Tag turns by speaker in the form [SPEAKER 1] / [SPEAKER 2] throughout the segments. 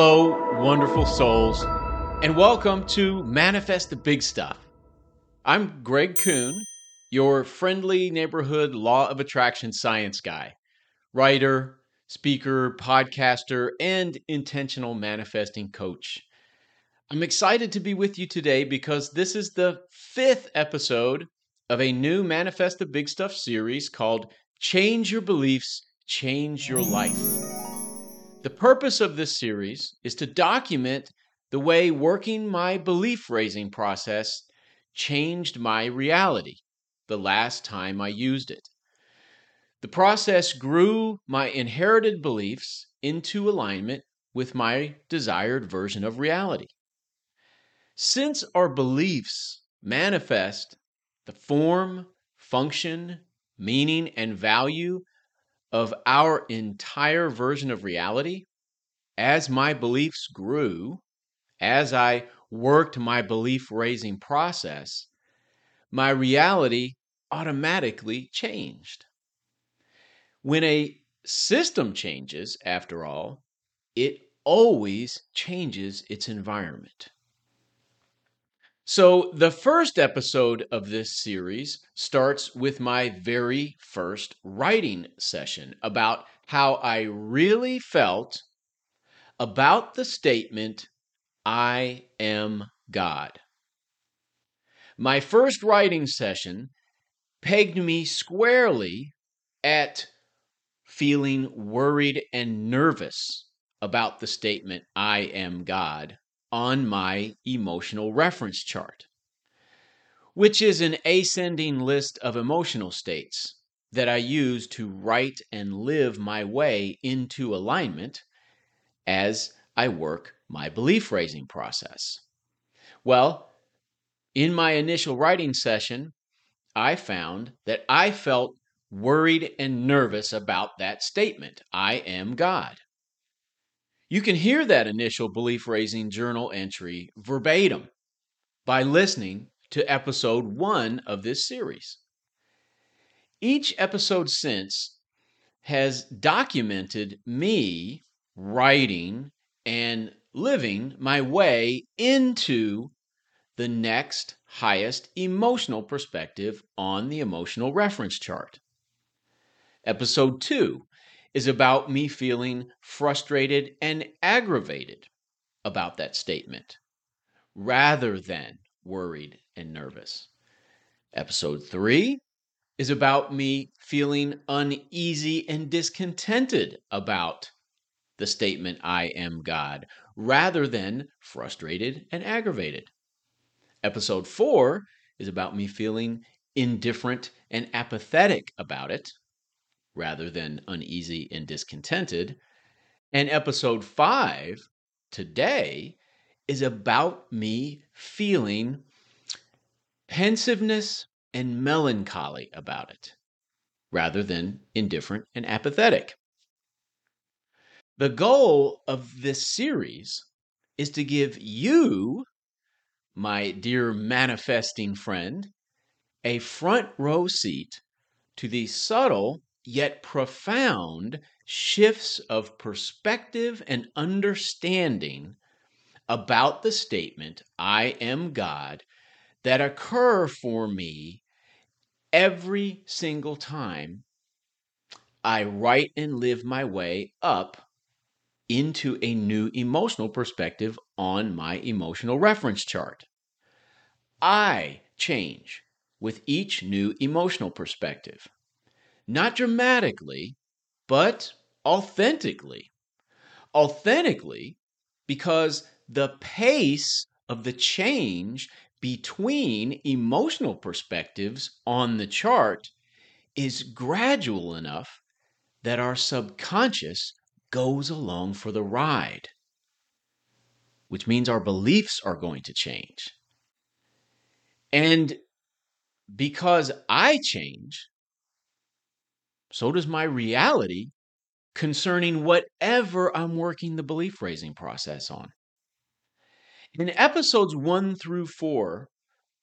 [SPEAKER 1] Hello, wonderful souls, and welcome to Manifest the Big Stuff. I'm Greg Kuhn, your friendly neighborhood law of attraction science guy, writer, speaker, podcaster, and intentional manifesting coach. I'm excited to be with you today because this is the fifth episode of a new Manifest the Big Stuff series called Change Your Beliefs, Change Your Life. The purpose of this series is to document the way working my belief raising process changed my reality the last time I used it. The process grew my inherited beliefs into alignment with my desired version of reality. Since our beliefs manifest the form, function, meaning, and value of our entire version of reality, as my beliefs grew, as I worked my belief raising process, my reality automatically changed. When a system changes, after all, it always changes its environment. So, the first episode of this series starts with my very first writing session about how I really felt about the statement, I am God. My first writing session pegged me squarely at feeling worried and nervous about the statement, I am God on my emotional reference chart, which is an ascending list of emotional states that I use to write and live my way into alignment as I work my belief raising process. Well, in my initial writing session, I found that I felt worried and nervous about that statement I am God. You can hear that initial belief raising journal entry verbatim by listening to episode one of this series. Each episode since has documented me writing and living my way into the next highest emotional perspective on the emotional reference chart. Episode 2 is about me feeling frustrated and aggravated about that statement rather than worried and nervous. Episode three is about me feeling uneasy and discontented about the statement, I am God, rather than frustrated and aggravated. Episode four is about me feeling indifferent and apathetic about it rather than uneasy and discontented. And episode five today is about me feeling pensiveness and melancholy about it rather than indifferent and apathetic. The goal of this series is to give you, my dear manifesting friend, a front row seat to the subtle yet profound shifts of perspective and understanding about the statement, I am God, that occur for me every single time I write and live my way up into a new emotional perspective on my emotional reference chart. I change with each new emotional perspective not dramatically, but authentically. Authentically, because the pace of the change between emotional perspectives on the chart is gradual enough that our subconscious goes along for the ride, which means our beliefs are going to change. And because I change, so does my reality concerning whatever I'm working the belief raising process on. In episodes one through four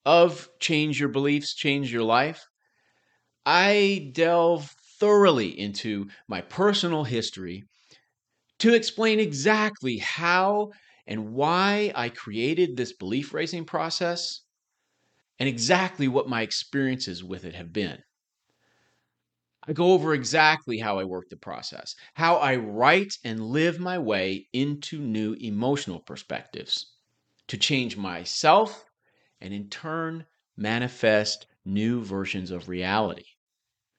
[SPEAKER 1] of Change Your Beliefs, Change Your Life, I delve thoroughly into my personal history to explain exactly how and why I created this belief raising process and exactly what my experiences with it have been. I go over exactly how I work the process, how I write and live my way into new emotional perspectives to change myself and in turn manifest new versions of reality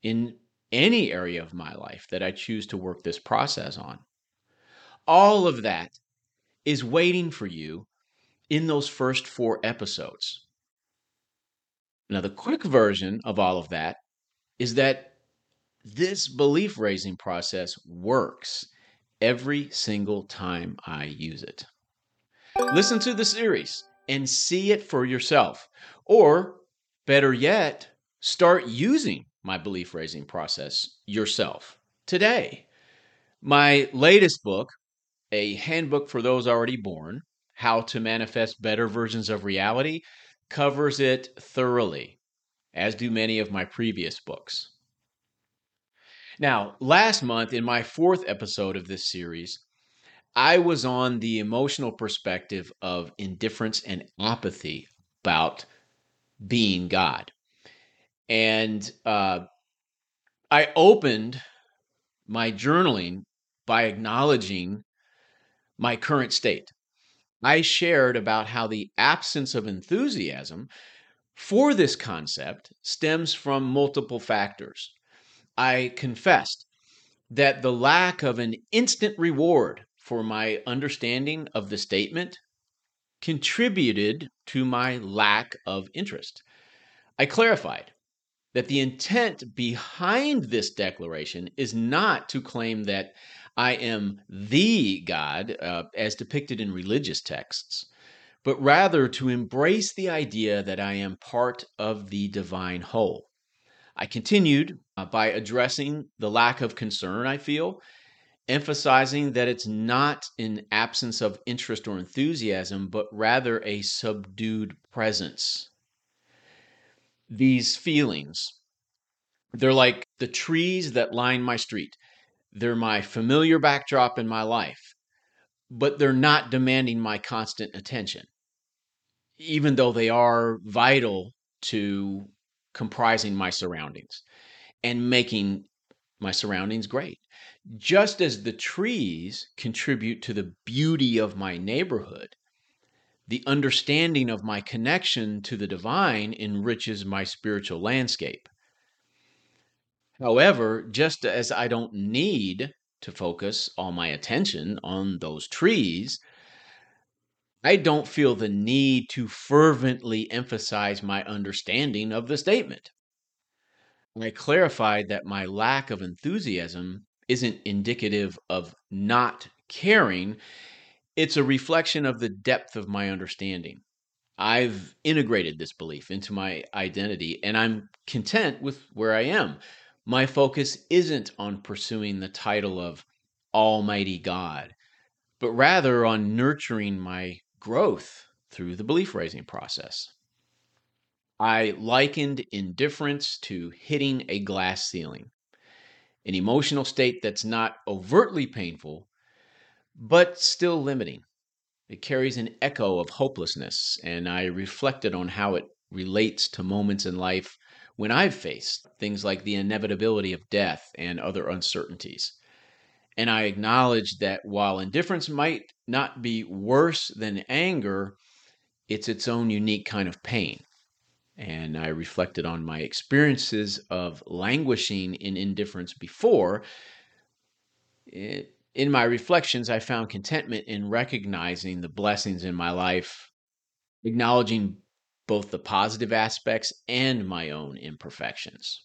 [SPEAKER 1] in any area of my life that I choose to work this process on. All of that is waiting for you in those first four episodes. Now, the quick version of all of that is that this belief raising process works every single time I use it. Listen to the series and see it for yourself. Or, better yet, start using my belief raising process yourself today. My latest book, A Handbook for Those Already Born How to Manifest Better Versions of Reality, covers it thoroughly, as do many of my previous books. Now, last month, in my fourth episode of this series, I was on the emotional perspective of indifference and apathy about being God. And uh, I opened my journaling by acknowledging my current state. I shared about how the absence of enthusiasm for this concept stems from multiple factors. I confessed that the lack of an instant reward for my understanding of the statement contributed to my lack of interest. I clarified that the intent behind this declaration is not to claim that I am the God uh, as depicted in religious texts, but rather to embrace the idea that I am part of the divine whole. I continued uh, by addressing the lack of concern I feel, emphasizing that it's not an absence of interest or enthusiasm, but rather a subdued presence. These feelings, they're like the trees that line my street. They're my familiar backdrop in my life, but they're not demanding my constant attention, even though they are vital to comprising my surroundings and making my surroundings great. Just as the trees contribute to the beauty of my neighborhood, the understanding of my connection to the divine enriches my spiritual landscape. However, just as I don't need to focus all my attention on those trees, I don't feel the need to fervently emphasize my understanding of the statement. I clarified that my lack of enthusiasm isn't indicative of not caring, it's a reflection of the depth of my understanding. I've integrated this belief into my identity and I'm content with where I am. My focus isn't on pursuing the title of Almighty God, but rather on nurturing my growth through the belief raising process. I likened indifference to hitting a glass ceiling, an emotional state that's not overtly painful, but still limiting. It carries an echo of hopelessness, and I reflected on how it relates to moments in life when I've faced things like the inevitability of death and other uncertainties. And I acknowledge that while indifference might not be worse than anger, it's its own unique kind of pain. And I reflected on my experiences of languishing in indifference before. It, in my reflections, I found contentment in recognizing the blessings in my life, acknowledging both the positive aspects and my own imperfections.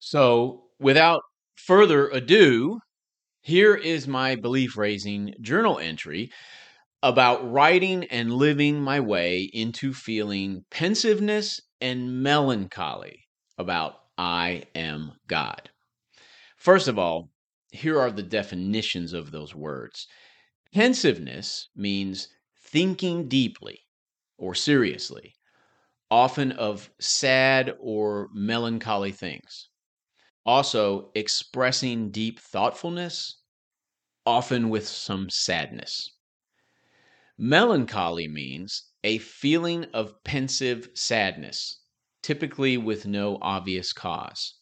[SPEAKER 1] So, without further ado, here is my belief raising journal entry about writing and living my way into feeling pensiveness and melancholy about I am God. First of all, here are the definitions of those words. Pensiveness means thinking deeply or seriously, often of sad or melancholy things also expressing deep thoughtfulness often with some sadness. Melancholy means a feeling of pensive sadness, typically with no obvious cause.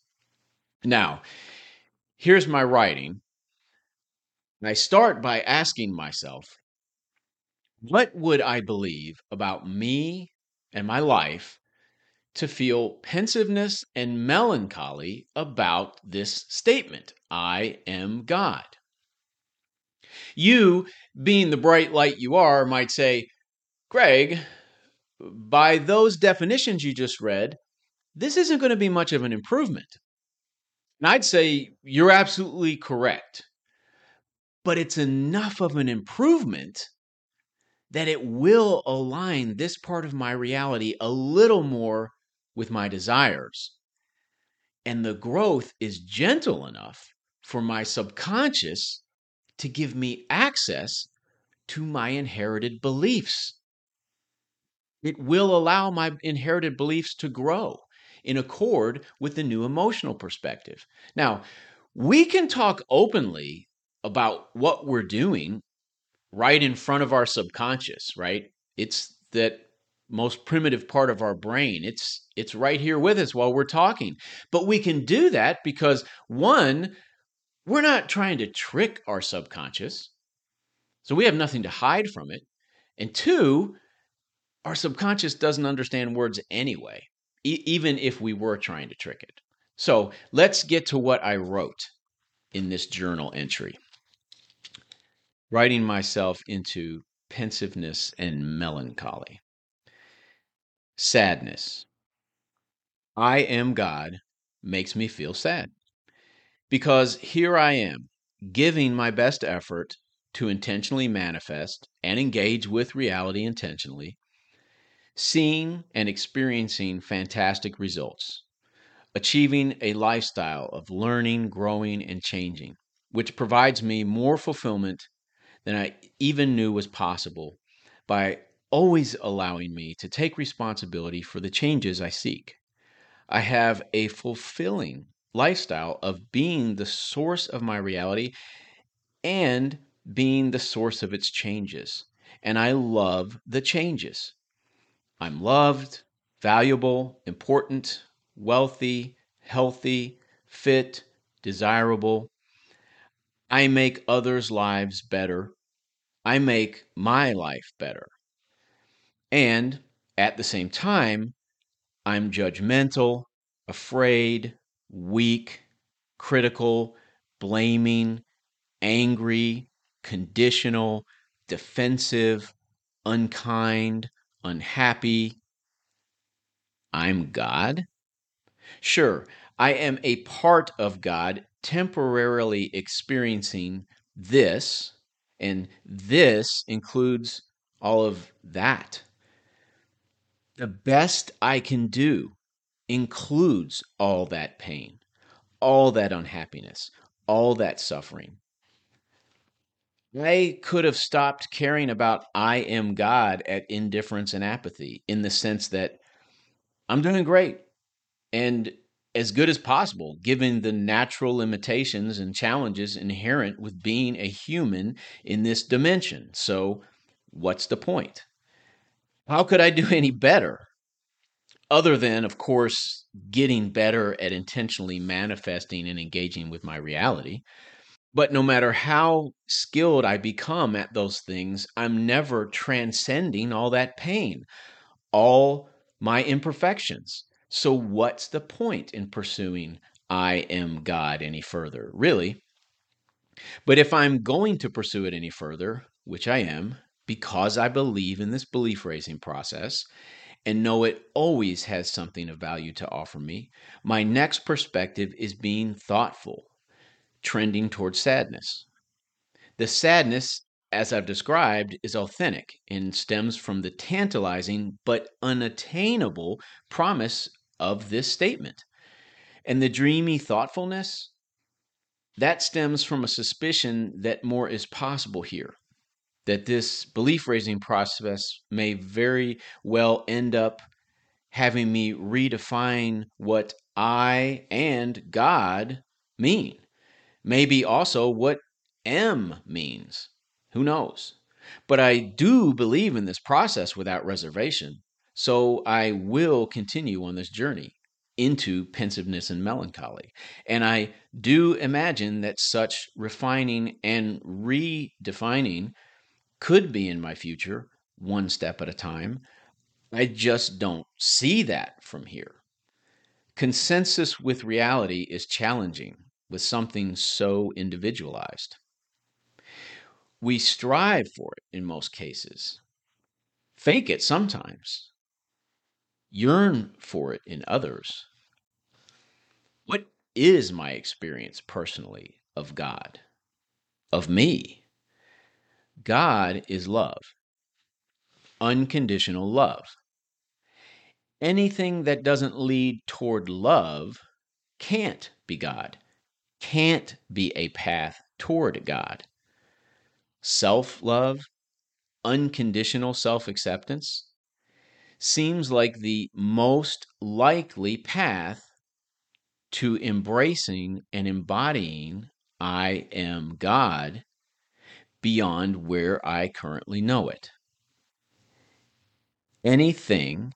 [SPEAKER 1] Now, here's my writing. I start by asking myself, what would I believe about me and my life to feel pensiveness and melancholy about this statement I am God? You, being the bright light you are, might say, Greg, by those definitions you just read, this isn't going to be much of an improvement. And I'd say you're absolutely correct. But it's enough of an improvement that it will align this part of my reality a little more with my desires. And the growth is gentle enough for my subconscious to give me access to my inherited beliefs. It will allow my inherited beliefs to grow in accord with the new emotional perspective. Now, we can talk openly about what we're doing right in front of our subconscious, right? It's that most primitive part of our brain. It's it's right here with us while we're talking. But we can do that because one, we're not trying to trick our subconscious. So we have nothing to hide from it. And two, our subconscious doesn't understand words anyway, e- even if we were trying to trick it. So let's get to what I wrote in this journal entry. Writing myself into pensiveness and melancholy. Sadness. I am God makes me feel sad because here I am giving my best effort to intentionally manifest and engage with reality intentionally, seeing and experiencing fantastic results, achieving a lifestyle of learning, growing, and changing, which provides me more fulfillment than I even knew was possible by always allowing me to take responsibility for the changes I seek. I have a fulfilling lifestyle of being the source of my reality and being the source of its changes. And I love the changes. I'm loved, valuable, important, wealthy, healthy, fit, desirable. I make others' lives better. I make my life better. And at the same time, I'm judgmental, afraid, weak, critical, blaming, angry, conditional, defensive, unkind, unhappy. I'm God? Sure, I am a part of God temporarily experiencing this, and this includes all of that. The best I can do includes all that pain, all that unhappiness, all that suffering. I could have stopped caring about I am God at indifference and apathy in the sense that I'm doing great and as good as possible, given the natural limitations and challenges inherent with being a human in this dimension. So, what's the point? How could I do any better? Other than, of course, getting better at intentionally manifesting and engaging with my reality. But no matter how skilled I become at those things, I'm never transcending all that pain, all my imperfections. So, what's the point in pursuing I am God any further? Really? But if I'm going to pursue it any further, which I am, because I believe in this belief raising process and know it always has something of value to offer me, my next perspective is being thoughtful trending towards sadness. The sadness, as I've described, is authentic and stems from the tantalizing but unattainable promise of this statement. And the dreamy thoughtfulness, that stems from a suspicion that more is possible here, that this belief raising process may very well end up having me redefine what I and God mean maybe also what am means. Who knows? But I do believe in this process without reservation. So I will continue on this journey into pensiveness and melancholy. And I do imagine that such refining and redefining could be in my future, one step at a time. I just don't see that from here. Consensus with reality is challenging with something so individualized. We strive for it in most cases, fake it sometimes, yearn for it in others. What is my experience personally of God, of me? God is love, unconditional love. Anything that doesn't lead toward love can't be God, can't be a path toward God. Self love, unconditional self acceptance, seems like the most likely path to embracing and embodying I am God beyond where I currently know it. Anything,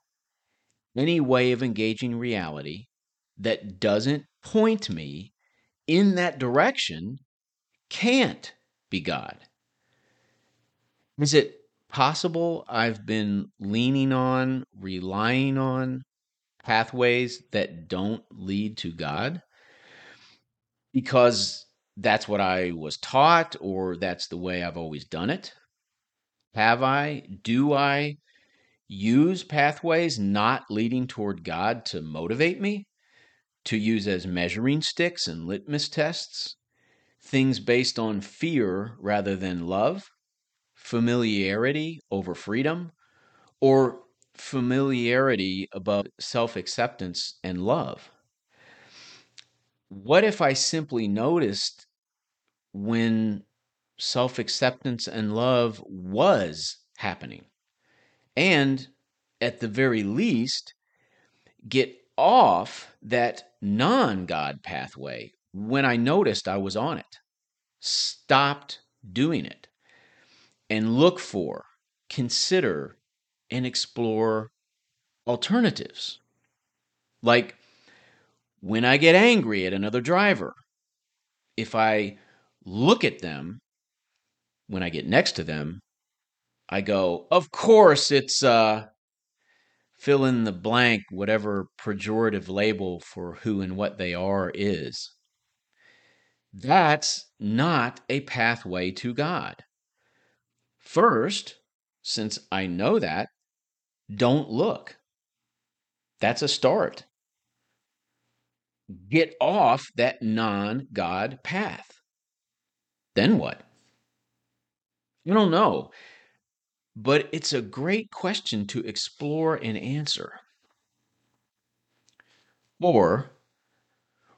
[SPEAKER 1] any way of engaging reality that doesn't point me in that direction can't be God. Is it possible I've been leaning on, relying on pathways that don't lead to God? Because that's what I was taught, or that's the way I've always done it? Have I? Do I use pathways not leading toward God to motivate me? To use as measuring sticks and litmus tests? Things based on fear rather than love? Familiarity over freedom? Or familiarity above self acceptance and love? What if I simply noticed when self acceptance and love was happening? And at the very least, get off that non God pathway when I noticed I was on it, stopped doing it, and look for, consider, and explore alternatives. Like when I get angry at another driver, if I look at them when I get next to them, I go, of course it's uh fill in the blank, whatever pejorative label for who and what they are is. That's not a pathway to God. First, since I know that, don't look. That's a start get off that non God path. Then what? You don't know. But it's a great question to explore and answer. Or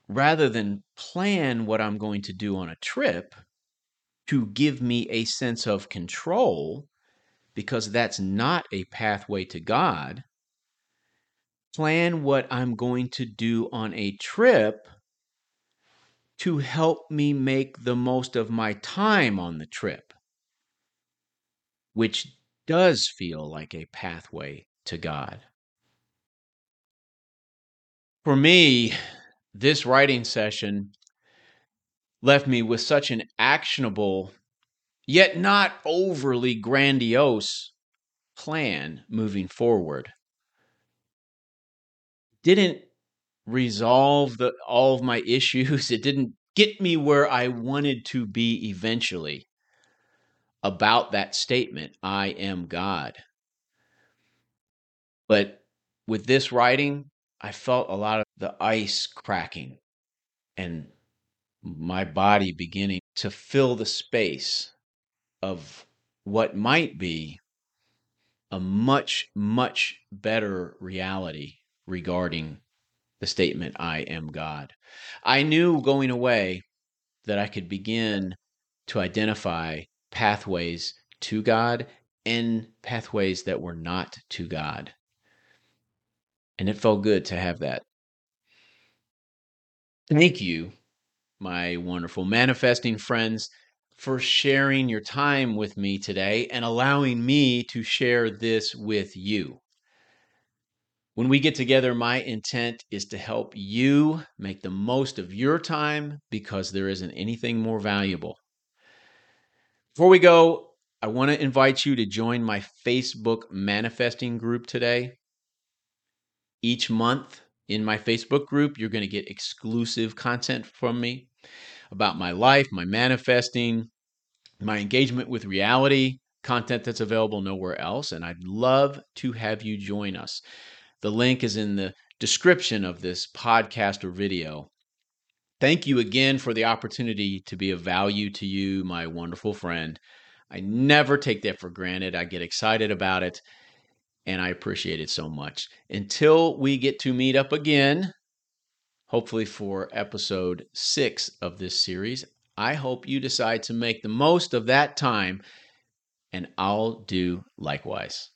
[SPEAKER 1] rather than plan what I'm going to do on a trip to give me a sense of control, because that's not a pathway to God, plan what I'm going to do on a trip to help me make the most of my time on the trip, which does feel like a pathway to God. For me, this writing session left me with such an actionable, yet not overly grandiose plan moving forward didn't resolve the all of my issues. It didn't get me where I wanted to be eventually about that statement, I am God. But with this writing, I felt a lot of the ice cracking and my body beginning to fill the space of what might be a much, much better reality regarding the statement, I am God. I knew going away that I could begin to identify pathways to God and pathways that were not to God. And it felt good to have that. Thank you, my wonderful manifesting friends. for sharing your time with me today and allowing me to share this with you. When we get together, my intent is to help you make the most of your time because there isn't anything more valuable. Before we go, I want to invite you to join my Facebook manifesting group today. Each month in my Facebook group, you're going to get exclusive content from me about my life, my manifesting, my engagement with reality, content that's available nowhere else. And I'd love to have you join us. The link is in the description of this podcast or video. Thank you again for the opportunity to be of value to you, my wonderful friend. I never take that for granted. I get excited about it and I appreciate it so much. Until we get to meet up again, hopefully for episode six of this series, I hope you decide to make the most of that time, and I'll do likewise.